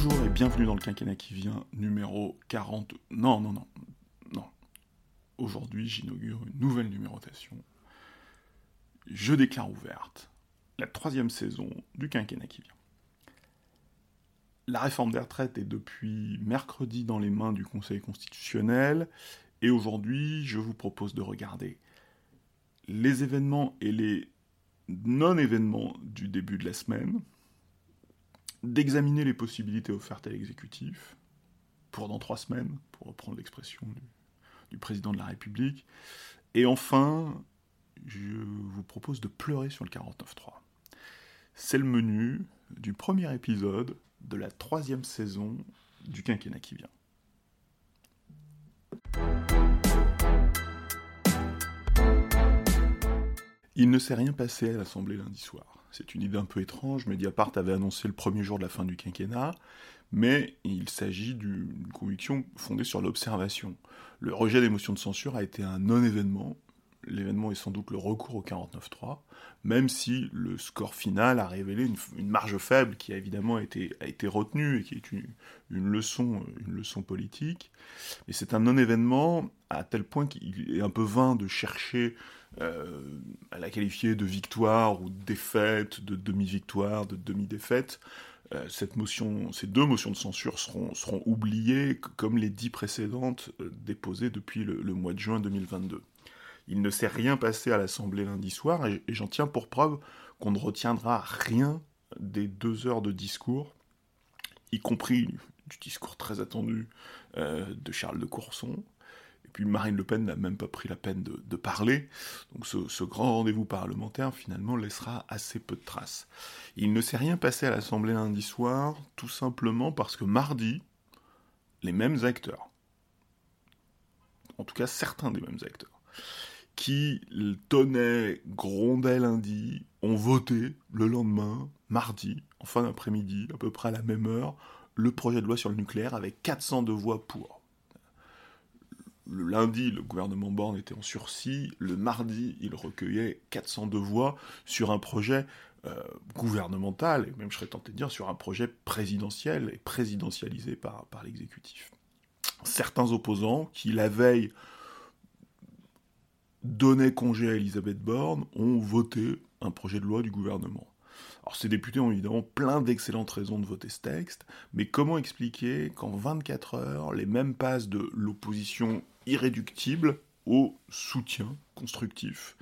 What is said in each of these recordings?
Bonjour et bienvenue dans le quinquennat qui vient, numéro 40. Non, non, non, non. Aujourd'hui, j'inaugure une nouvelle numérotation. Je déclare ouverte la troisième saison du quinquennat qui vient. La réforme des retraites est depuis mercredi dans les mains du Conseil constitutionnel et aujourd'hui, je vous propose de regarder les événements et les non-événements du début de la semaine, d'examiner les possibilités offertes à l'exécutif pour dans trois semaines, pour reprendre l'expression du, président de la République, et enfin, je vous propose de pleurer sur le 49.3. C'est le menu du premier épisode de la troisième saison du quinquennat qui vient. Il ne s'est rien passé à l'Assemblée lundi soir. C'est une idée un peu étrange. Mediapart avait annoncé le premier jour de la fin du quinquennat, mais il s'agit d'une conviction fondée sur l'observation. Le rejet des motions de censure a été un non-événement. L'événement est sans doute le recours au 49-3, même si le score final a révélé une, marge faible qui a évidemment été, retenue et qui est une, leçon, une leçon politique. Mais c'est un non-événement à tel point qu'il est un peu vain de chercher euh, à la qualifier de victoire ou de défaite, de demi-victoire, de demi-défaite. Euh, cette motion, ces deux motions de censure seront, oubliées comme les dix précédentes euh, déposées depuis le, mois de juin 2022. Il ne s'est rien passé à l'Assemblée lundi soir et, j'en tiens pour preuve qu'on ne retiendra rien des deux heures de discours, y compris du discours très attendu de Charles de Courson, et puis Marine Le Pen n'a même pas pris la peine de, parler. Donc ce, grand rendez-vous parlementaire, finalement, laissera assez peu de traces. Il ne s'est rien passé à l'Assemblée lundi soir, tout simplement parce que mardi, les mêmes acteurs, en tout cas certains des mêmes acteurs, qui tonnaient, grondaient lundi, ont voté le lendemain, mardi, en fin d'après-midi, à peu près à la même heure, le projet de loi sur le nucléaire avec 402 voix pour. Le lundi, le gouvernement Borne était en sursis. Le mardi, il recueillait 402 voix sur un projet euh, gouvernemental, et même je serais tenté de dire sur un projet présidentiel et présidentialisé par, par l'exécutif. Certains opposants qui, la veille, donnaient congé à Elisabeth Borne, ont voté un projet de loi du gouvernement. Alors ces députés ont évidemment plein d'excellentes raisons de voter ce texte, mais comment expliquer qu'en 24 heures, les mêmes passent de l'opposition irréductible au soutien constructif?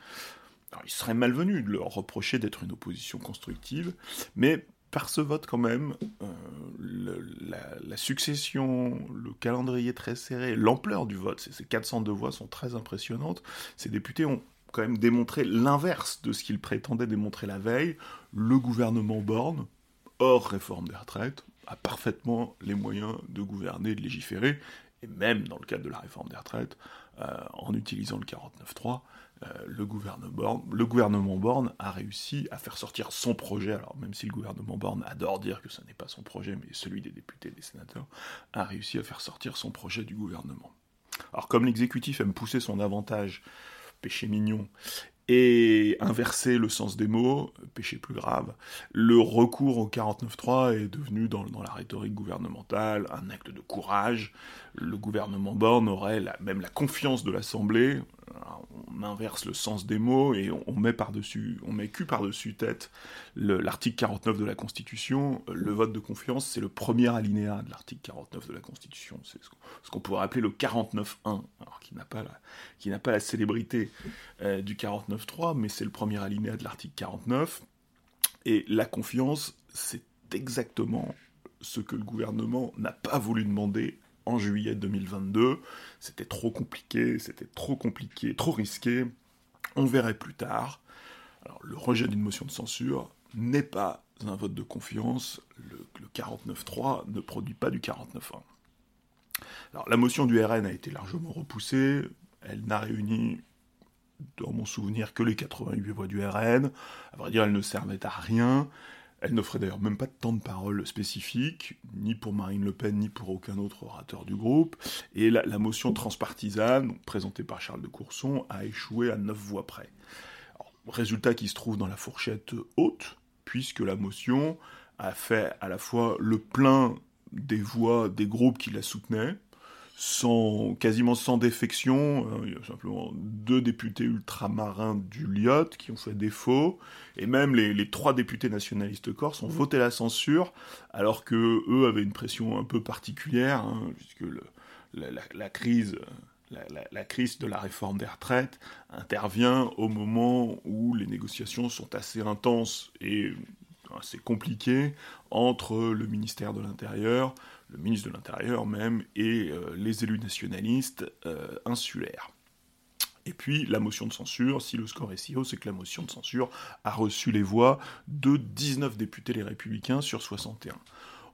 Il serait malvenu de leur reprocher d'être une opposition constructive, mais par ce vote quand même, euh, la, succession, le calendrier très serré, l'ampleur du vote, ces 402 voix sont très impressionnantes. Ces députés ont quand même démontré l'inverse de ce qu'ils prétendaient démontrer la veille. Le gouvernement Borne, hors réforme des retraites, a parfaitement les moyens de gouverner de légiférer, et même dans le cadre de la réforme des retraites, euh, en utilisant le 49.3, euh, le, Borne, le gouvernement Borne a réussi à faire sortir son projet, alors même si le gouvernement Borne adore dire que ce n'est pas son projet, mais celui des députés et des sénateurs, a réussi à faire sortir son projet du gouvernement. Alors comme l'exécutif aime pousser son avantage péché mignon et inverser le sens des mots, péché plus grave, le recours au 49.3 est devenu dans, la rhétorique gouvernementale un acte de courage. Le gouvernement Borne aurait même la confiance de l'Assemblée on inverse le sens des mots et on, met par-dessus, on met cul par-dessus tête l'article 49 de la Constitution. Le vote de confiance, c'est le premier alinéa de l'article 49 de la Constitution. C'est ce qu'on pourrait appeler le 49.1, alors qui n'a pas la, pas la célébrité euh, du 49.3, mais c'est le premier alinéa de l'article 49. Et la confiance, c'est exactement ce que le gouvernement n'a pas voulu demander en juillet 2022. C'était trop compliqué, c'était trop compliqué, trop risqué. On verrait plus tard. Alors, le rejet d'une motion de censure n'est pas un vote de confiance. Le, 49.3 ne produit pas du 49.1. Alors, la motion du RN a été largement repoussée. Elle n'a réuni, dans mon souvenir, que les 88 voix du RN. À vrai dire, elle ne servait à rien. Elle n'offrait d'ailleurs même pas de temps de parole spécifique, ni pour Marine Le Pen, ni pour aucun autre orateur du groupe, et la, motion transpartisane, présentée par Charles de Courson, a échoué à neuf voix près. résultat qui se trouve dans la fourchette haute, puisque la motion a fait à la fois le plein des voix des groupes qui la soutenaient, sans, quasiment sans défection. Euh, il y a simplement deux députés ultramarins du Lyot qui ont fait défaut, et même les, trois députés nationalistes corses ont voté la censure, alors que eux avaient une pression un peu particulière, hein, puisque la, crise. La, crise de la réforme des retraites intervient au moment où les négociations sont assez intenses et assez compliquées entre le ministère de l'Intérieur, le ministre de l'Intérieur même, et euh, les élus nationalistes euh, insulaires. Et puis la motion de censure, si le score est si haut, c'est que la motion de censure a reçu les voix de 19 députés les républicains sur 61.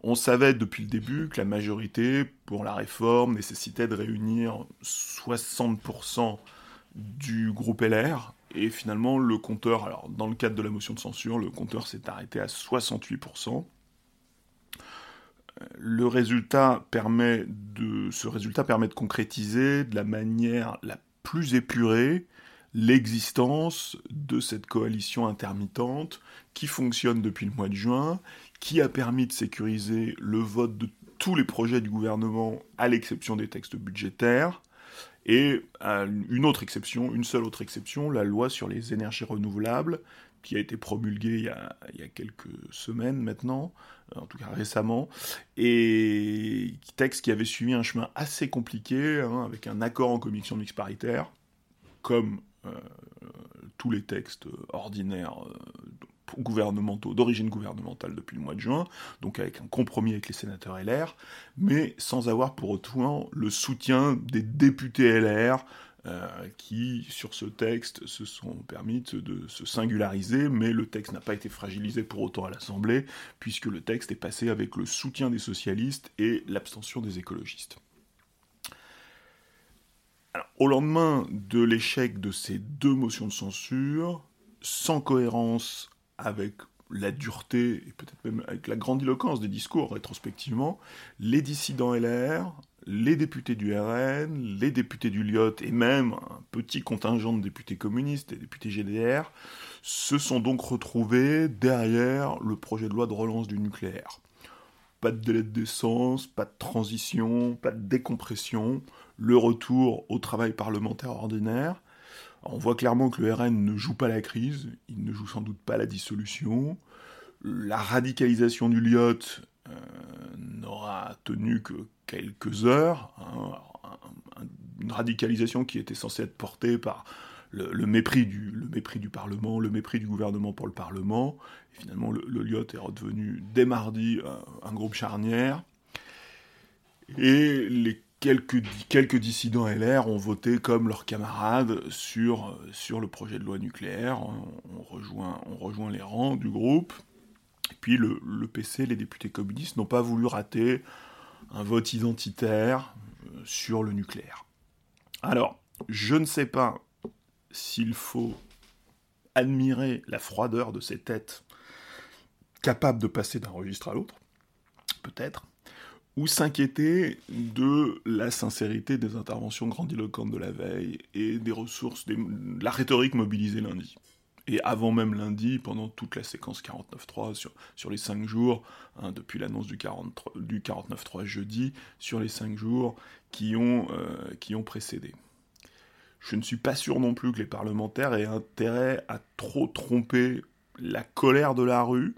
On savait depuis le début que la majorité pour la réforme nécessitait de réunir 60% du groupe LR, et finalement le compteur, alors dans le cadre de la motion de censure, le compteur s'est arrêté à 68% le résultat permet de, ce résultat permet de concrétiser de la manière la plus épurée l'existence de cette coalition intermittente qui fonctionne depuis le mois de juin, qui a permis de sécuriser le vote de tous les projets du gouvernement à l'exception des textes budgétaires, et une autre exception, une seule autre exception, la loi sur les énergies renouvelables, qui a été promulguée il y a quelques semaines maintenant, en tout cas récemment, et texte qui avait suivi un chemin assez compliqué, hein, avec un accord en commission mixte paritaire, comme euh, tous les textes ordinaires euh, gouvernementaux, d'origine gouvernementale depuis le mois de juin, donc avec un compromis avec les sénateurs LR, mais sans avoir pour autant le soutien des députés LR, euh, qui, sur ce texte, se sont permis de se singulariser, mais le texte n'a pas été fragilisé pour autant à l'Assemblée, puisque le texte est passé avec le soutien des socialistes et l'abstention des écologistes. au lendemain de l'échec de ces deux motions de censure, sans cohérence avec la dureté et peut-être même avec la grandiloquence des discours rétrospectivement, les dissidents LR les députés du RN, les députés du LIOT et même un petit contingent de députés communistes et députés GDR se sont donc retrouvés derrière le projet de loi de relance du nucléaire. Pas de délai d'essence, pas de transition, pas de décompression, le retour au travail parlementaire ordinaire. on voit clairement que le RN ne joue pas la crise, il ne joue sans doute pas la dissolution. La radicalisation du LIOT euh, n'aura tenu que quelques heures, hein, une radicalisation qui était censée être portée par le, mépris du, le mépris du Parlement, le mépris du gouvernement pour le Parlement. Et finalement, le, le est redevenu dès mardi un, groupe charnière. Et les quelques, quelques dissidents LR ont voté comme leurs camarades sur, sur le projet de loi nucléaire. On, rejoint, on rejoint les rangs du groupe. Et puis le, PC, les députés communistes, n'ont pas voulu rater un vote identitaire euh, sur le nucléaire. Alors, je ne sais pas s'il faut admirer la froideur de ces têtes capables de passer d'un registre à l'autre, peut-être, ou s'inquiéter de la sincérité des interventions grandiloquentes de la veille et des ressources, de la rhétorique mobilisée lundi et avant même lundi, pendant toute la séquence 49.3 sur, sur les 5 jours, hein, depuis l'annonce du, 43, du 49.3 jeudi, sur les 5 jours qui ont, euh, qui ont précédé. Je ne suis pas sûr non plus que les parlementaires aient intérêt à trop tromper la colère de la rue,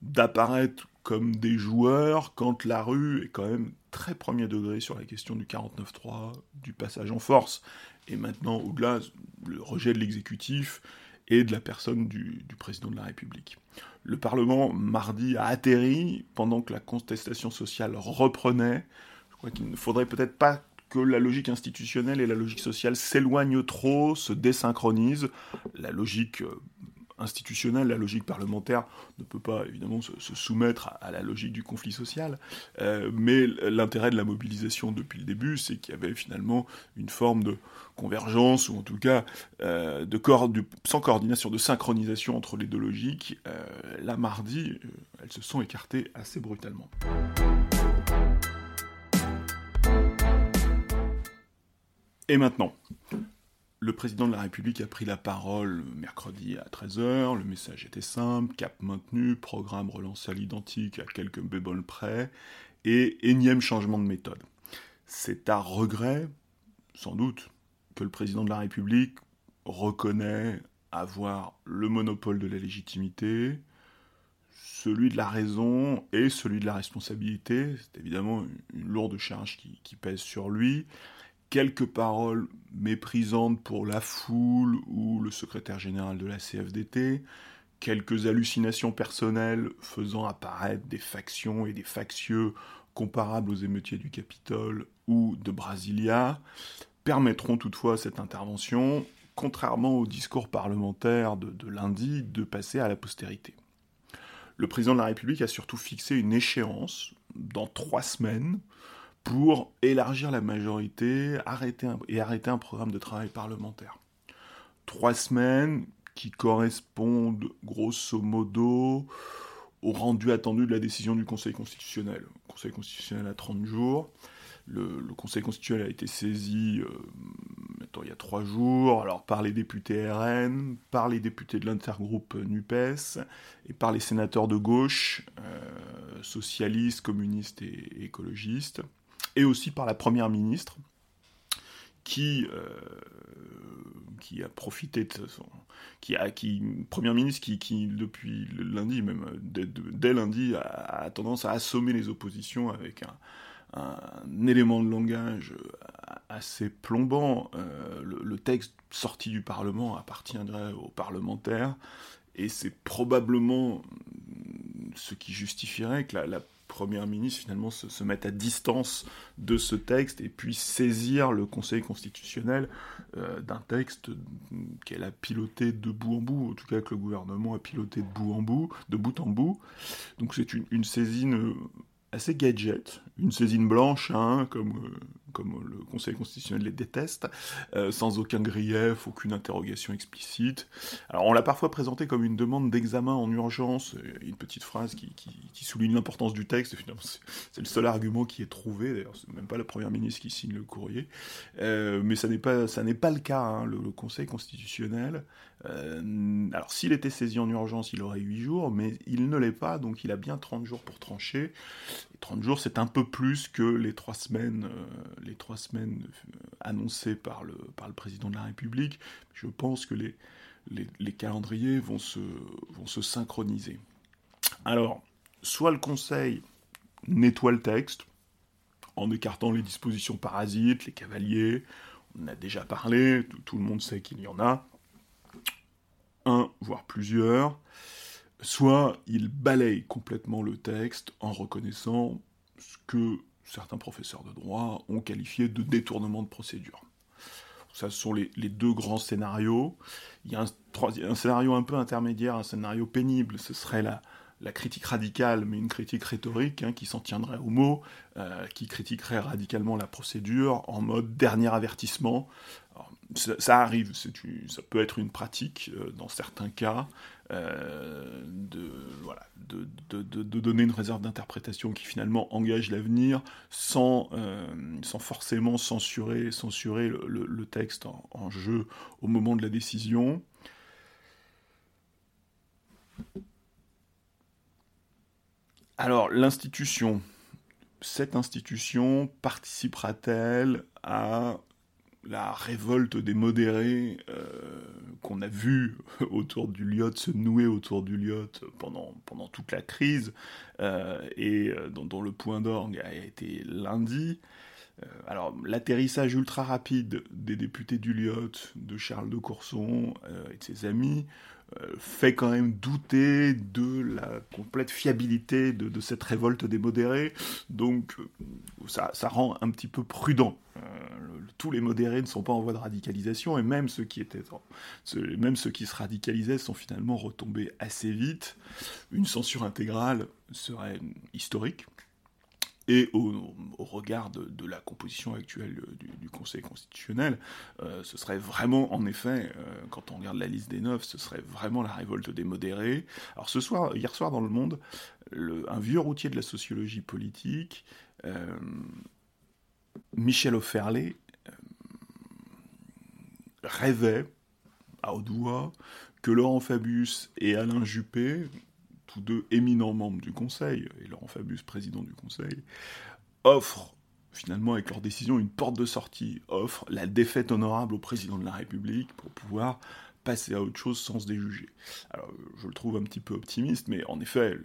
d'apparaître comme des joueurs quand la rue est quand même très premier degré sur la question du 49.3, du passage en force, et maintenant au-delà, le rejet de l'exécutif, et de la personne du, président de la République. Le Parlement, mardi, a atterri pendant que la contestation sociale reprenait. Je crois qu'il ne faudrait peut-être pas que la logique institutionnelle et la logique sociale s'éloignent trop, se désynchronisent. La logique euh, institutionnelle, la logique parlementaire ne peut pas évidemment se, soumettre à, la logique du conflit social, euh, mais l'intérêt de la mobilisation depuis le début, c'est qu'il y avait finalement une forme de convergence, ou en tout cas euh, sans coordination, de synchronisation entre les deux logiques. Euh, la mardi, elles se sont écartées assez brutalement. Et maintenant, le président de la République a pris la parole mercredi à 13h, le message était simple, cap maintenu, programme relancé à l'identique à quelques bébols près, et énième changement de méthode. C'est à regret, sans doute, que le président de la République reconnaît avoir le monopole de la légitimité, celui de la raison et celui de la responsabilité. C'est évidemment une lourde charge qui, pèse sur lui. Quelques paroles méprisantes pour la foule ou le secrétaire général de la CFDT, quelques hallucinations personnelles faisant apparaître des factions et des factieux comparables aux émeutiers du Capitole ou de Brasilia, permettront toutefois cette intervention, contrairement au discours parlementaire de lundi, de passer à la postérité. Le président de la République a surtout fixé une échéance dans trois semaines pour élargir la majorité arrêter et arrêter un programme de travail parlementaire. Trois semaines qui correspondent grosso modo au rendu attendu de la décision du Conseil constitutionnel. Le Conseil constitutionnel a 30 jours. Le, Conseil constitutionnel a été saisi euh, il y a trois jours, alors par les députés RN, par les députés de l'intergroupe NUPES et par les sénateurs de gauche, euh, socialistes, communistes et, écologistes, et aussi par la première ministre qui, euh, qui a profité de son, qui a, qui, première ministre qui, depuis lundi même dès, lundi a, tendance à assommer les oppositions avec un, un élément de langage assez plombant. Euh, le, texte sorti du Parlement appartiendrait aux parlementaires, et c'est probablement ce qui justifierait que la, Première ministre finalement se, mette à distance de ce texte et puisse saisir le Conseil constitutionnel euh, d'un texte qu'elle a piloté de bout en bout, en tout cas que le gouvernement a piloté de bout en bout, de bout en bout. Donc c'est une, une saisine assez gadget, une saisine blanche, hein, comme, euh, comme le Conseil constitutionnel les déteste, euh, sans aucun grief, aucune interrogation explicite. Alors on l'a parfois présenté comme une demande d'examen en urgence, une petite phrase qui, souligne l'importance du texte, finalement c'est le seul argument qui est trouvé, d'ailleurs c'est même pas la Première ministre qui signe le courrier, euh, mais ça n'est pas, pas le cas, hein. le, Conseil constitutionnel, alors s'il était saisi en urgence il aurait 8 jours, mais il ne l'est pas, donc il a bien 30 jours pour trancher, 30 jours, c'est un peu plus que les trois semaines, euh, les trois semaines euh, annoncées par le, par le président de la République. Je pense que les, les, calendriers vont se, vont se synchroniser. Alors, soit le Conseil nettoie le texte, en écartant les dispositions parasites, les cavaliers, on a déjà parlé, tout le monde sait qu'il y en a, un, voire plusieurs, soit il balaye complètement le texte en reconnaissant ce que certains professeurs de droit ont qualifié de détournement de procédure. Ça, ce sont les, deux grands scénarios. Il y a un, scénario un peu intermédiaire, un scénario pénible, ce serait la, la critique radicale, mais une critique rhétorique hein, qui s'en tiendrait au mot, euh, qui critiquerait radicalement la procédure en mode dernier avertissement. ça, arrive, ça peut être une pratique euh, dans certains cas, de, voilà, de, de, donner une réserve d'interprétation qui finalement engage l'avenir sans, euh, sans forcément censurer, censurer le, texte en, jeu au moment de la décision. Alors, l'institution, cette institution participera-t-elle à la révolte des modérés euh, qu'on a vu autour du Lyot se nouer autour du Lyot pendant, toute la crise euh, et euh, dont, le point d'orgue a été lundi. alors l'atterrissage ultra rapide des députés du Lyot, de Charles de Courson et de ses amis fait quand même douter de la complète fiabilité de, cette révolte des modérés, donc ça, ça, rend un petit peu prudent tous les modérés ne sont pas en voie de radicalisation, et même ceux qui étaient, même ceux qui se radicalisaient sont finalement retombés assez vite. Une censure intégrale serait historique. Et au, regard de, la composition actuelle du, Conseil constitutionnel, euh, ce serait vraiment, en effet, euh, quand on regarde la liste des neuf, ce serait vraiment la révolte des modérés. Alors ce soir, hier soir dans Le Monde, un vieux routier de la sociologie politique, euh, Michel Offerlé, rêvait à voix que Laurent Fabius et Alain Juppé, tous deux éminents membres du Conseil, et Laurent Fabius, président du Conseil, offrent finalement avec leur décision une porte de sortie, offrent la défaite honorable au président de la République pour pouvoir passer à autre chose sans se déjuger. Alors, je le trouve un petit peu optimiste, mais en effet,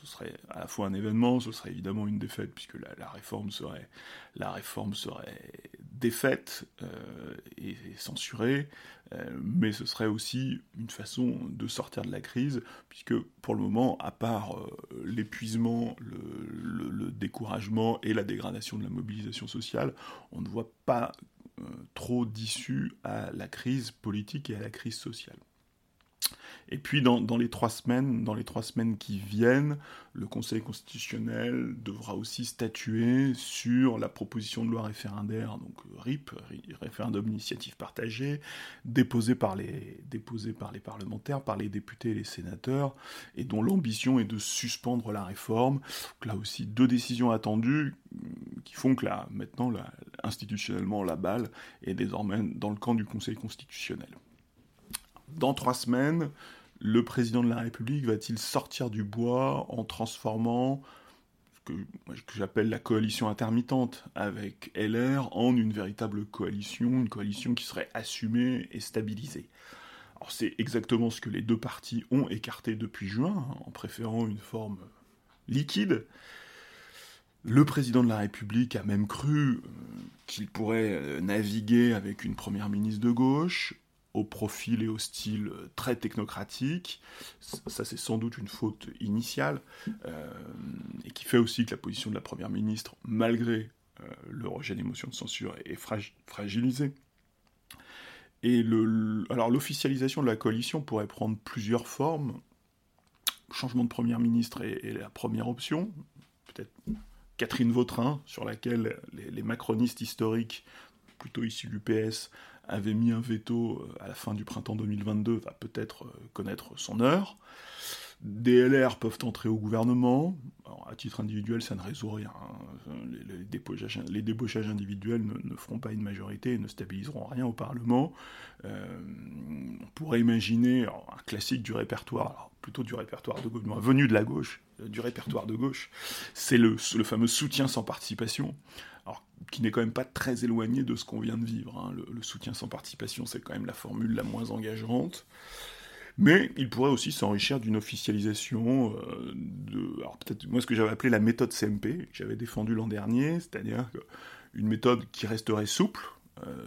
ce serait à la fois un événement, ce serait évidemment une défaite, puisque la, réforme serait, la réforme serait défaite euh, et, censurée, euh, mais ce serait aussi une façon de sortir de la crise, puisque pour le moment, à part euh, l'épuisement, le, le, découragement et la dégradation de la mobilisation sociale, on ne voit pas euh, trop d'issue à la crise politique et à la crise sociale. Et puis dans, les trois semaines, dans les trois qui viennent, le Conseil constitutionnel devra aussi statuer sur la proposition de loi référendaire, donc RIP, référendum d'initiative partagée, déposée par les, déposée par les parlementaires, par les députés et les sénateurs, et dont l'ambition est de suspendre la réforme. Là aussi deux décisions attendues qui font que là, maintenant, institutionnellement, la balle est désormais dans le camp du Conseil constitutionnel dans trois semaines, le président de la République va-t-il sortir du bois en transformant ce que, j'appelle la coalition intermittente avec LR en une véritable coalition, une coalition qui serait assumée et stabilisée? Alors c'est exactement ce que les deux partis ont écarté depuis juin, en préférant une forme liquide. Le président de la République a même cru euh, qu'il pourrait euh, naviguer avec une première ministre de gauche au profil et au style euh, très technocratique. Ça, c'est sans doute une faute initiale, euh, et qui fait aussi que la position de la Première ministre, malgré euh, le rejet des motions de censure, est fragilisée. Et le, alors l'officialisation de la coalition pourrait prendre plusieurs formes. changement de Première ministre est, la première option. Peut-être Catherine Vautrin, sur laquelle les, les macronistes historiques, plutôt issus du PS, avait mis un veto euh, à la fin du printemps 2022 va peut-être euh, connaître son heure. Des LR peuvent entrer au gouvernement. à titre individuel, ça ne résout rien. Hein. Les, débauchages, individuels ne, feront pas une majorité et ne stabiliseront rien au Parlement. Euh, on pourrait imaginer un classique du répertoire, plutôt du répertoire de gauche, venu de la gauche, du répertoire de gauche, c'est le fameux soutien sans participation qui n'est quand même pas très éloigné de ce qu'on vient de vivre. Hein. Le, soutien sans participation, c'est quand même la formule la moins engageante. Mais il pourrait aussi s'enrichir d'une officialisation euh, de, alors peut-être moi ce que j'avais appelé la méthode CMP, que j'avais défendu l'an dernier, c'est-à-dire une méthode qui resterait souple, euh,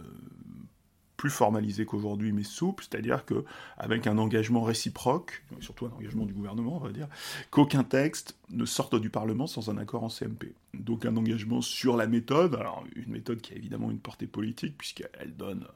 plus formalisé qu'aujourd'hui, mais souple, c'est-à-dire que avec un engagement réciproque, surtout un engagement du gouvernement, on va dire, qu'aucun texte ne sorte du Parlement sans un accord en CMP. Donc un engagement sur la méthode, alors une méthode qui a évidemment une portée politique, puisqu'elle donne,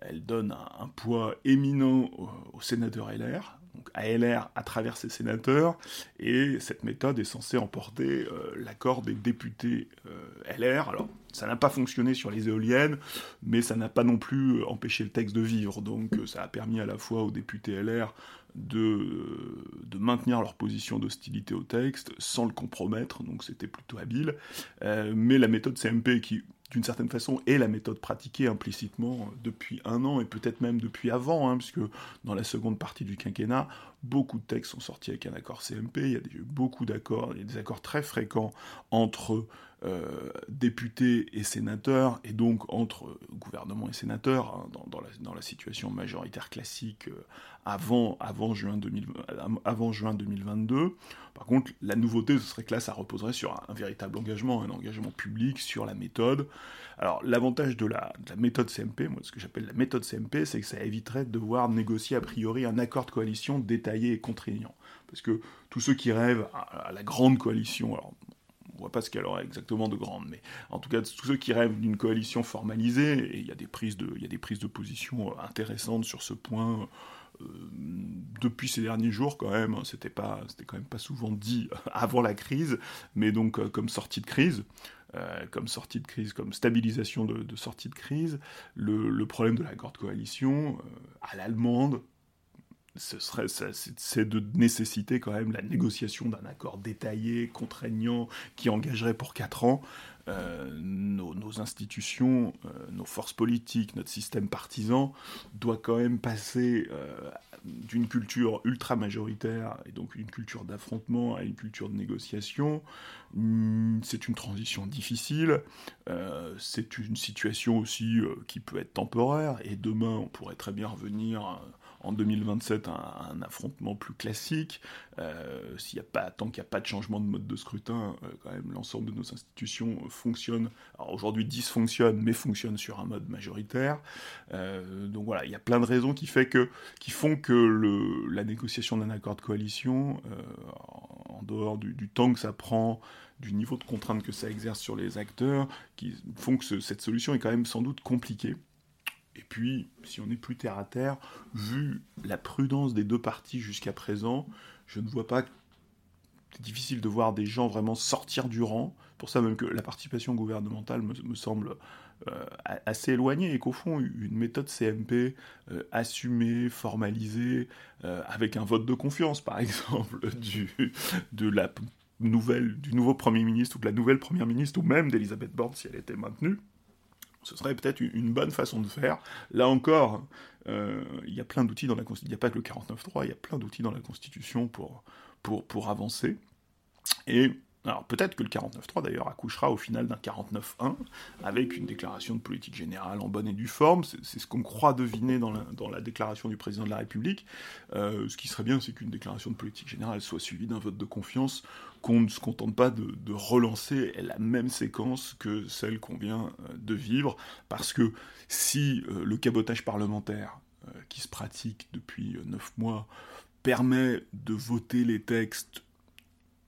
elle donne un, poids éminent aux, sénateurs LR, donc à LR à travers ses sénateurs, et cette méthode est censée emporter euh, l'accord des députés euh, LR. Alors ça n'a pas fonctionné sur les éoliennes, mais ça n'a pas non plus empêché le texte de vivre. Donc euh, ça a permis à la fois aux députés LR de, de maintenir leur position d'hostilité au texte sans le compromettre, donc c'était plutôt habile. Euh, mais la méthode CMP, qui d'une certaine façon est la méthode pratiquée implicitement depuis un an et peut-être même depuis avant, hein, puisque dans la seconde partie du quinquennat, beaucoup de textes sont sortis avec un accord CMP, il y a beaucoup d'accords, des accords très fréquents entre euh, députés et sénateurs, et donc entre gouvernement et sénateurs, hein, dans, la, situation majoritaire classique euh, avant, avant, juin 2000, avant juin 2022. Par contre, la nouveauté, ce serait que là, ça reposerait sur un, véritable engagement, un engagement public sur la méthode. Alors, l'avantage de la, de la, méthode CMP, moi, ce que j'appelle la méthode CMP, c'est que ça éviterait de devoir négocier a priori un accord de coalition et contraignant. Parce que tous ceux qui rêvent à, la grande coalition, alors on voit pas ce qu'elle aurait exactement de grande, mais en tout cas, tous ceux qui rêvent d'une coalition formalisée, et il y a des prises de, y a des prises de position euh, intéressantes sur ce point. Euh, depuis ces derniers jours quand même, hein, c'était quand même pas souvent dit avant la crise, mais donc euh, comme sortie de crise, comme sortie de crise, comme stabilisation de, sortie de crise, le, le, problème de la grande coalition à l'allemande, ce serait, c'est de nécessiter quand même la négociation d'un accord détaillé, contraignant, qui engagerait pour 4 ans. nos, nos, institutions, nos forces politiques, notre système partisan doit quand même passer d'une culture ultra majoritaire et donc une culture d'affrontement à une culture de négociation. Hmm, c'est une transition difficile, euh, c'est une situation aussi euh, qui peut être temporaire et demain on pourrait très bien revenir euh, en 2027 un, affrontement plus classique. Euh, s'il y a pas, tant qu'il n'y a pas de changement de mode de scrutin, euh, l'ensemble de nos institutions fonctionnent. Alors aujourd'hui dysfonctionnent, mais fonctionnent sur un mode majoritaire. Euh, donc voilà, il y a plein de raisons qui, font que la négociation d'un accord de coalition, en dehors du, temps que ça prend, du niveau de contrainte que ça exerce sur les acteurs, qui font que ce, cette solution est quand même sans doute compliquée. Et puis, si on est plus terre à terre, vu la prudence des deux parties jusqu'à présent, je ne vois pas. C'est difficile de voir des gens vraiment sortir du rang. Pour ça même que la participation gouvernementale me, semble euh, assez éloignée et qu'au fond, une méthode CMP euh, assumée, formalisée, euh, avec un vote de confiance, par exemple, du, de la nouvelle, du nouveau Premier ministre ou de la nouvelle Première ministre, ou même d'Elisabeth Borne si elle était maintenue, ce serait peut-être une bonne façon de faire. Là encore, euh, il y a plein d'outils dans la Constitution. Il n'y a pas que le 49.3, il y a plein d'outils dans la Constitution pour, pour, pour avancer. Et alors peut-être que le 49.3 d'ailleurs accouchera au final d'un 49.1 avec une déclaration de politique générale en bonne et due forme. C'est ce qu'on croit deviner dans la, déclaration du président de la République. Euh, ce qui serait bien, c'est qu'une déclaration de politique générale soit suivie d'un vote de confiance, qu'on ne se contente pas de, relancer la même séquence que celle qu'on vient euh, de vivre, parce que si euh, le cabotage parlementaire qui se pratique depuis neuf mois permet de voter les textes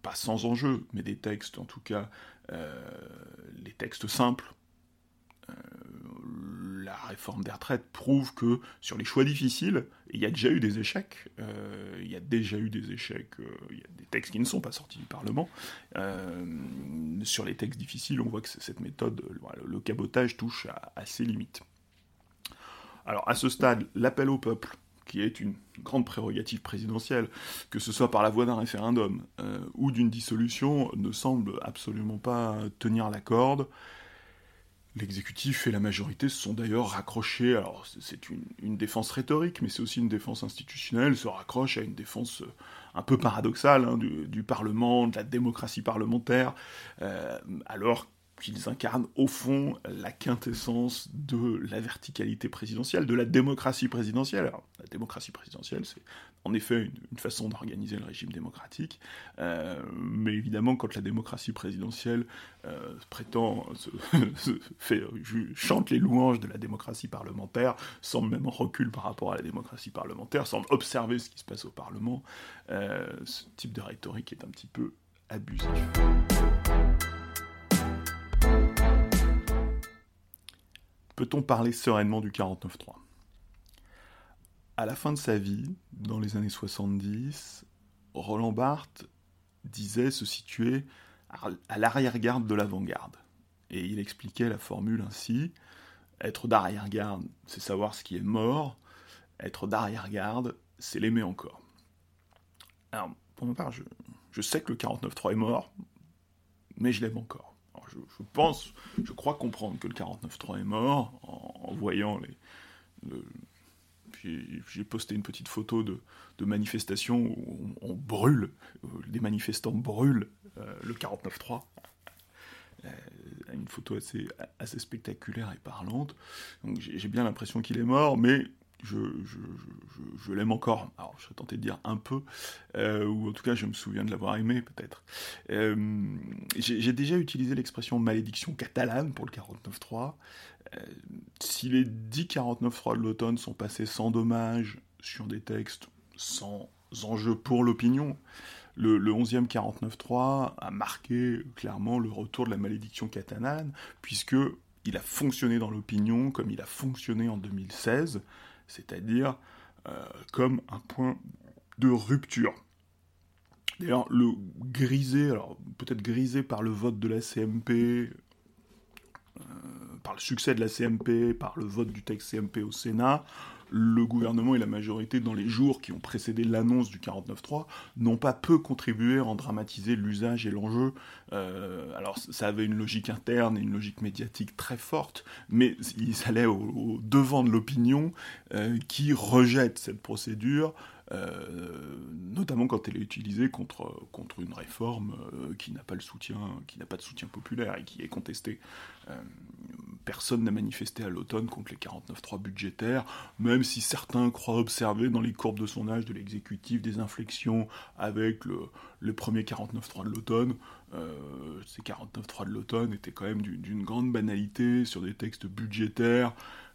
pas sans enjeu, mais des textes en tout cas, euh, les textes simples. Euh, la réforme des retraites prouve que sur les choix difficiles, il y a déjà eu des échecs, euh, il y a déjà eu des échecs, il y a des textes qui ne sont pas sortis du Parlement. sur les textes difficiles, on voit que cette méthode, le cabotage touche à, à ses limites. Alors à ce stade, l'appel au peuple, qui est une grande prérogative présidentielle, que ce soit par la voie d'un référendum euh, ou d'une dissolution, ne semble absolument pas tenir la corde. L'exécutif et la majorité se sont d'ailleurs raccrochés, alors c'est une, défense rhétorique, mais c'est aussi une défense institutionnelle, se raccrochent à une défense euh, un peu paradoxale hein, du, Parlement, de la démocratie parlementaire, euh, alors qu'ils incarnent au fond la quintessence de la verticalité présidentielle, de la démocratie présidentielle. La démocratie présidentielle, c'est en effet une, façon d'organiser le régime démocratique, euh, mais évidemment, quand la démocratie présidentielle euh, prétend, se, fait, chante les louanges de la démocratie parlementaire, semble même en recul par rapport à la démocratie parlementaire, semble observer ce qui se passe au Parlement, euh, ce type de rhétorique est un petit peu abusif. Peut-on parler sereinement du 49-3 À la fin de sa vie, dans les années 70, Roland Barthes disait se situer à l'arrière-garde de l'avant-garde. Et il expliquait la formule ainsi être d'arrière-garde, c'est savoir ce qui est mort, être d'arrière-garde, c'est l'aimer encore. Alors, pour ma part, je, je sais que le 49-3 est mort, mais je l'aime encore je, pense, je crois comprendre que le 49.3 est mort en, voyant les. j'ai posté une petite photo de, manifestation où on, brûle, les manifestants brûlent euh, le 49.3. Euh, une photo assez, assez spectaculaire et parlante. Donc j'ai bien l'impression qu'il est mort, mais je, l'aime encore, alors je serais tenté de dire un peu, euh, ou en tout cas je me souviens de l'avoir aimé peut-être. Euh, j'ai déjà utilisé l'expression malédiction catalane pour le 49.3. Euh, si les 10 49.3 de l'automne sont passés sans dommage sur des textes sans enjeu pour l'opinion, le, le 11e 49.3 a marqué clairement le retour de la malédiction catalane, puisque il a fonctionné dans l'opinion comme il a fonctionné en 2016 c'est-à-dire euh, comme un point de rupture. D'ailleurs, le grisé, alors peut-être grisé par le vote de la CMP, euh, par le succès de la CMP, par le vote du texte CMP au Sénat, le gouvernement et la majorité, dans les jours qui ont précédé l'annonce du 49.3, n'ont pas peu contribué à en dramatiser l'usage et l'enjeu. Euh, alors ça avait une logique interne et une logique médiatique très forte, mais ils allaient au, devant de l'opinion euh, qui rejette cette procédure euh, notamment quand elle est utilisée contre, contre une réforme qui n'a pas le soutien, qui n'a pas de soutien populaire et qui est contestée. Personne n'a manifesté à l'automne contre les 49.3 budgétaires, même si certains croient observer dans les courbes de sondage de l'exécutif des inflexions avec le, le premier 49.3 de l'automne. ces 49.3 de l'automne étaient quand même d'une grande banalité sur des textes budgétaires.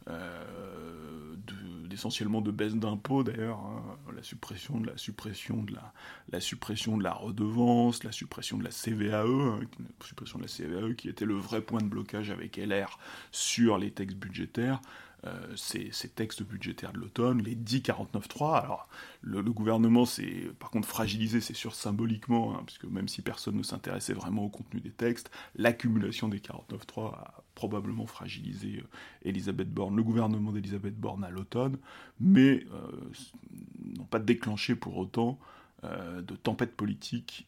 Euh, essentiellement de baisse d'impôts d'ailleurs, hein. la suppression de la suppression de la, suppression de la redevance, la suppression de la CVAE, hein, suppression de CVAE qui était le vrai point de blocage avec LR sur les textes budgétaires. Euh, ces, textes budgétaires de l'automne, les 10 49.3. Alors, le, gouvernement s'est par contre fragilisé, c'est sûr, symboliquement, hein, puisque même si personne ne s'intéressait vraiment au contenu des textes, l'accumulation des 49.3 a probablement fragilisé euh, Elisabeth Borne, le gouvernement d'Elisabeth Borne à l'automne, mais euh, n'ont pas déclenché pour autant de tempête politique,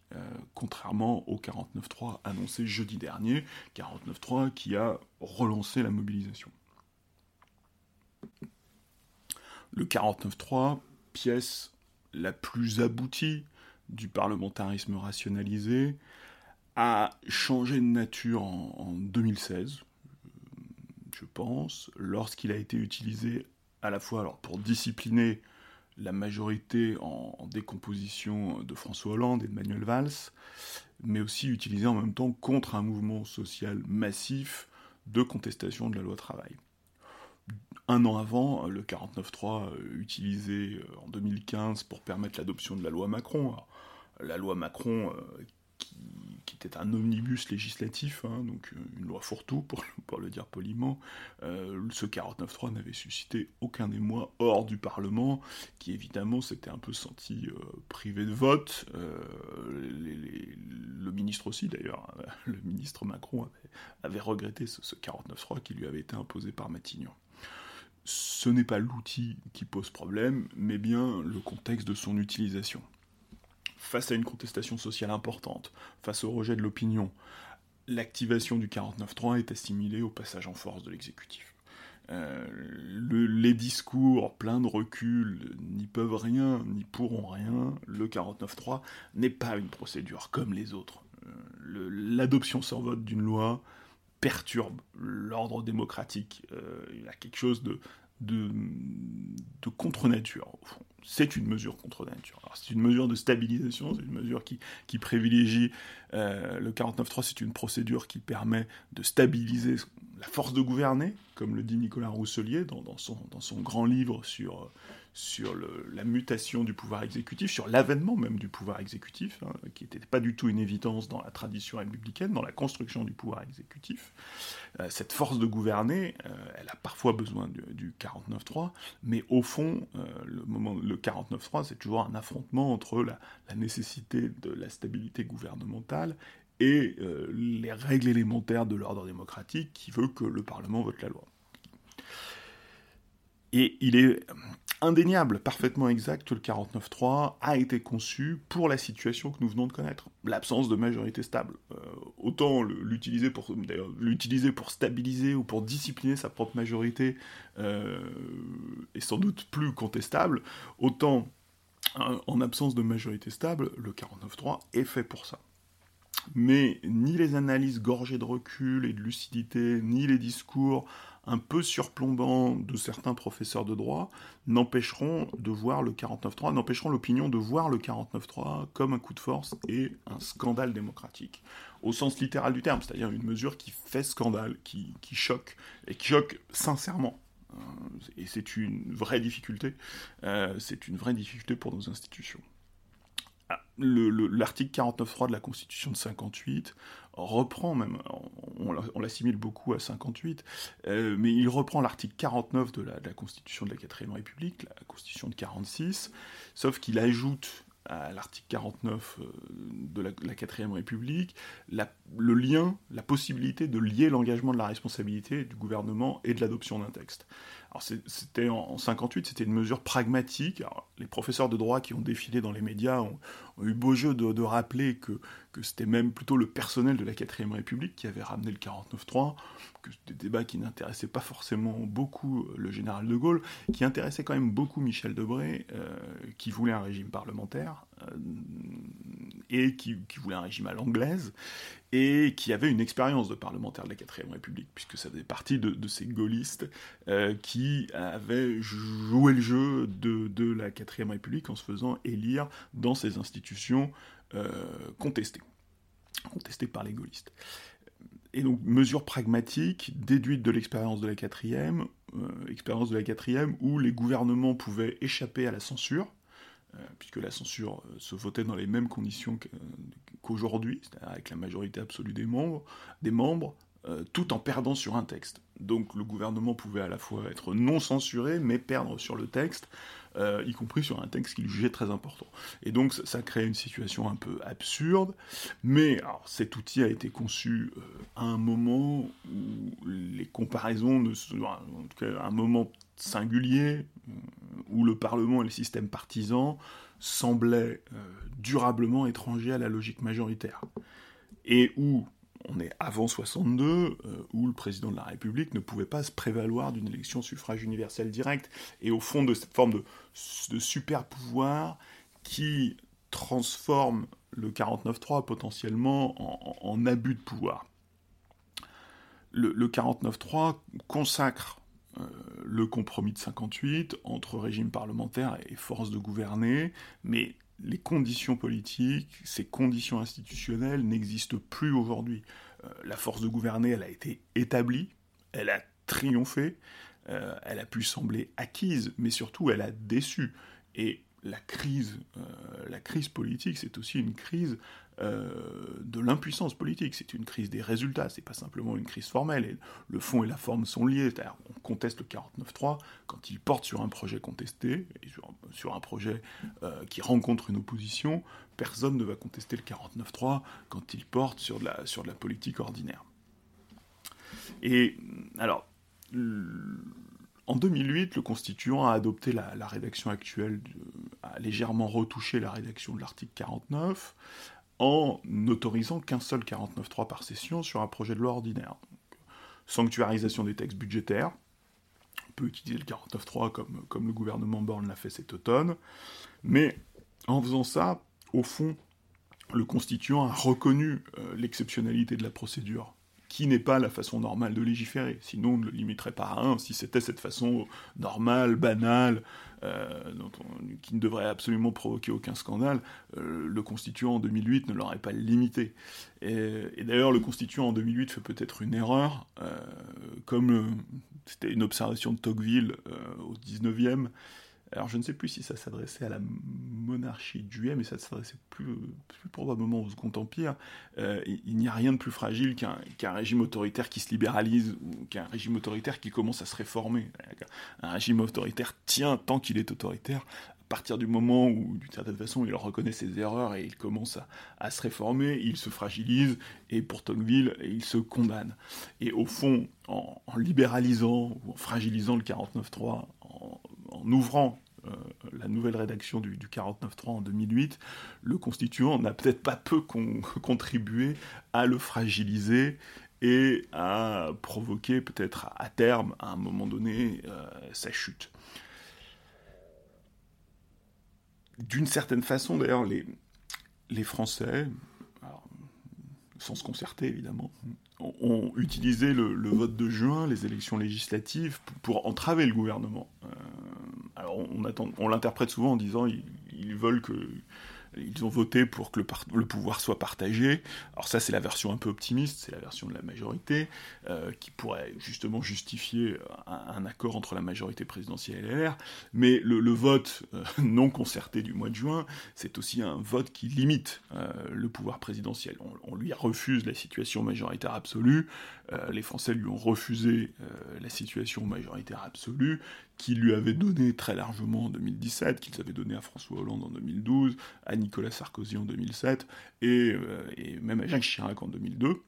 contrairement au 49.3 annoncé jeudi dernier, 49.3 qui a relancé la mobilisation. Le 49.3, pièce la plus aboutie du parlementarisme rationalisé, a changé de nature en, 2016, je pense, lorsqu'il a été utilisé à la fois alors, pour discipliner la majorité en, décomposition de François Hollande et de Manuel Valls, mais aussi utilisé en même temps contre un mouvement social massif de contestation de la loi travail un an avant, euh, le 49.3 euh, utilisé euh, en 2015 pour permettre l'adoption de la loi Macron. la loi Macron qui, était un omnibus législatif, hein, donc une loi fourre-tout pour, le dire poliment, ce 49.3 n'avait suscité aucun émoi hors du Parlement, qui évidemment s'était un peu senti privé de vote. le ministre aussi d'ailleurs, hein, le ministre Macron avait, regretté ce, ce 49.3 qui lui avait été imposé par Matignon ce n'est pas l'outil qui pose problème, mais bien le contexte de son utilisation. Face à une contestation sociale importante, face au rejet de l'opinion, l'activation du 49.3 est assimilée au passage en force de l'exécutif. Euh, les discours pleins de recul n'y peuvent rien, n'y pourront rien. Le 49.3 n'est pas une procédure comme les autres. Euh, l'adoption sans vote d'une loi, perturbe l'ordre démocratique. Euh, il y a quelque chose de, de, contre-nature. C'est une mesure contre-nature. C'est une mesure de stabilisation, c'est une mesure qui, privilégie euh, le 49.3, c'est une procédure qui permet de stabiliser la force de gouverner, comme le dit Nicolas Rousselier dans son, grand livre sur, sur la mutation du pouvoir exécutif, sur l'avènement même du pouvoir exécutif, hein, qui n'était pas du tout une évidence dans la tradition républicaine, dans la construction du pouvoir exécutif. Euh, cette force de gouverner, euh, elle a parfois besoin du, du 49-3, mais au fond, euh, le, moment, le 49-3, c'est toujours un affrontement entre la, la, nécessité de la stabilité gouvernementale et les règles élémentaires de l'ordre démocratique qui veut que le Parlement vote la loi. Et il est indéniable, parfaitement exact que le 49.3 a été conçu pour la situation que nous venons de connaître, l'absence de majorité stable. Euh, autant l'utiliser pour, stabiliser ou pour discipliner sa propre majorité euh, est sans doute plus contestable, autant en absence de majorité stable, le 49.3 est fait pour ça. Mais ni les analyses gorgées de recul et de lucidité, ni les discours un peu surplombants de certains professeurs de droit n'empêcheront de voir le 49.3, n'empêcheront l'opinion de voir le 49.3 comme un coup de force et un scandale démocratique, au sens littéral du terme, c'est-à-dire une mesure qui fait scandale, qui, choque, et qui choque sincèrement. Euh, et c'est une vraie difficulté, euh, c'est une vraie difficulté pour nos institutions l'article 49.3 de la Constitution de 58 reprend même, on, l'assimile beaucoup à 58, euh, mais il reprend l'article 49 de la, Constitution de la 4ème République, la Constitution de 46, sauf qu'il ajoute à l'article 49 euh, de la, 4ème République le lien, la possibilité de lier l'engagement de la responsabilité du gouvernement et de l'adoption d'un texte. C'était en, 58, c'était une mesure pragmatique. les professeurs de droit qui ont défilé dans les médias ont, eu beau jeu de, rappeler que, c'était même plutôt le personnel de la 4ème République qui avait ramené le 49-3, que c'était des débats qui n'intéressaient pas forcément beaucoup euh, le général de Gaulle, qui intéressaient quand même beaucoup Michel Debré, euh, qui voulait un régime parlementaire, et qui, voulait un régime à l'anglaise, et qui avait une expérience de parlementaire de la 4ème République, puisque ça faisait partie de, ces gaullistes euh, qui avaient joué le jeu de, la 4ème République en se faisant élire dans ces institutions euh, contestées, contestées par les gaullistes. Et donc, mesure pragmatique, déduite de l'expérience de la 4ème, euh, expérience de la 4ème, où les gouvernements pouvaient échapper à la censure, puisque la censure se votait dans les mêmes conditions qu'aujourd'hui, c'est-à-dire avec la majorité absolue des membres, des membres euh, tout en perdant sur un texte. Donc le gouvernement pouvait à la fois être non censuré, mais perdre sur le texte, euh, y compris sur un texte qu'il jugeait très important. Et donc ça, crée une situation un peu absurde, mais cet outil a été conçu euh, à un moment où les comparaisons, ne, en tout cas un moment singulier, où le Parlement et le système partisan semblaient durablement étrangers à la logique majoritaire. Et où on est avant 62, euh, où le président de la République ne pouvait pas se prévaloir d'une élection suffrage universel direct, et au fond de cette forme de, super pouvoir qui transforme le 49-3 potentiellement en, abus de pouvoir. Le, le 49-3 consacre euh, le compromis de 58 entre régime parlementaire et force de gouverner, mais les conditions politiques, ces conditions institutionnelles n'existent plus aujourd'hui. Euh, la force de gouverner, elle a été établie, elle a triomphé, euh, elle a pu sembler acquise, mais surtout elle a déçu. Et la crise, la crise politique, c'est aussi une crise euh, de l'impuissance politique. C'est une crise des résultats, c'est pas simplement une crise formelle. Le fond et la forme sont liés. On conteste le 49.3 quand il porte sur un projet contesté, sur, un projet euh, qui rencontre une opposition. Personne ne va contester le 49.3 quand il porte sur de la, sur de la politique ordinaire. Et alors, en 2008, le constituant a adopté la, rédaction actuelle, a légèrement retouché la rédaction de l'article 49, en n'autorisant qu'un seul 49.3 par session sur un projet de loi ordinaire. sanctuarisation des textes budgétaires, on peut utiliser le 49.3 comme, comme le gouvernement Borne l'a fait cet automne, mais en faisant ça, au fond, le constituant a reconnu euh, l'exceptionnalité de la procédure qui n'est pas la façon normale de légiférer. Sinon, on ne le limiterait pas à un, si c'était cette façon normale, banale, euh, qui ne devrait absolument provoquer aucun scandale, euh, le constituant en 2008 ne l'aurait pas limité. Et, d'ailleurs, le constituant en 2008 fait peut-être une erreur, euh, comme c'était une observation de Tocqueville au 19e, alors je ne sais plus si ça s'adressait à la monarchie Juillet, mais ça s'adressait plus, probablement au Second Empire. Euh, il, n'y a rien de plus fragile qu'un régime autoritaire qui se libéralise ou qu'un régime autoritaire qui commence à se réformer. Un régime autoritaire tient tant qu'il est autoritaire. À partir du moment où, d'une certaine façon, il reconnaît ses erreurs et il commence à, se réformer, il se fragilise, et pour Tocqueville, il se condamne. Et au fond, en, libéralisant ou en fragilisant le 49.3, en, en ouvrant euh, la nouvelle rédaction du, 49.3 en 2008, le constituant n'a peut-être pas peu contribué à le fragiliser et à provoquer peut-être à terme, à un moment donné, euh, sa chute. D'une certaine façon, d'ailleurs, les, les Français, sans se concerter évidemment, ont utilisé le, vote de juin, les élections législatives, pour, entraver le gouvernement. Euh, alors on, l'interprète souvent en disant ils, ils veulent que ils ont voté pour que le, pouvoir soit partagé. Alors ça, c'est la version un peu optimiste, c'est la version de la majorité, euh, qui pourrait justement justifier un, accord entre la majorité présidentielle et LR. Mais le, vote euh, non concerté du mois de juin, c'est aussi un vote qui limite euh, le pouvoir présidentiel. On, lui refuse la situation majoritaire absolue, les Français lui ont refusé la situation majoritaire absolue, qu'il lui avait donné très largement en 2017, qu'ils avaient donné à François Hollande en 2012, à Nicolas Sarkozy en 2007, euh, et, même à Jacques Chirac en 2002.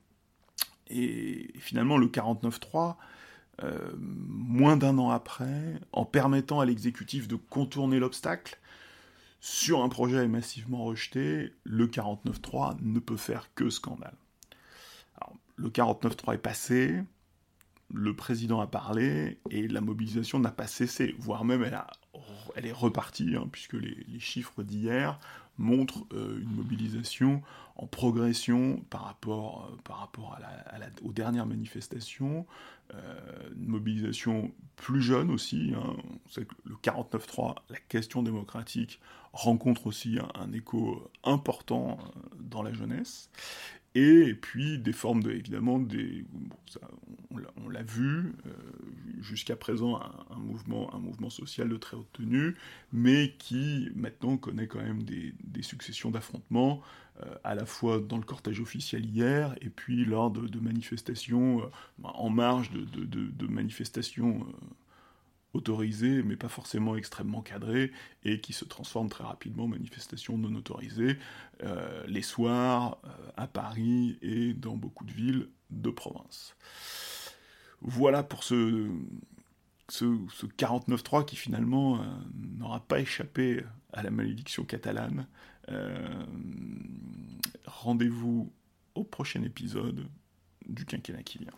Et, finalement, le 49-3, moins d'un an après, en permettant à l'exécutif de contourner l'obstacle, sur un projet massivement rejeté, le 49.3 ne peut faire que scandale. Le 49.3 est passé, le président a parlé et la mobilisation n'a pas cessé, voire même elle, est repartie, hein, puisque les, chiffres d'hier montrent euh, une mobilisation en progression par rapport, euh, par rapport à la, aux dernières manifestations, euh, une mobilisation plus jeune aussi. Hein. On sait que le 49-3, la question démocratique, rencontre aussi un écho important dans la jeunesse et puis des formes de, évidemment, des, on l'a vu, euh, jusqu'à présent un, mouvement, un mouvement social de très haute tenue, mais qui maintenant connaît quand même des, successions d'affrontements, euh, à la fois dans le cortège officiel hier, et puis lors de, manifestations, euh, en marge de, de manifestations autorisées, mais pas forcément extrêmement cadrées, et qui se transforment très rapidement en manifestations non autorisées, euh, les soirs, euh, à Paris et dans beaucoup de villes de province. Voilà pour ce, ce, 49-3 qui finalement euh, n'aura pas échappé à la malédiction catalane. Rendez-vous au prochain épisode du quinquennat qui vient.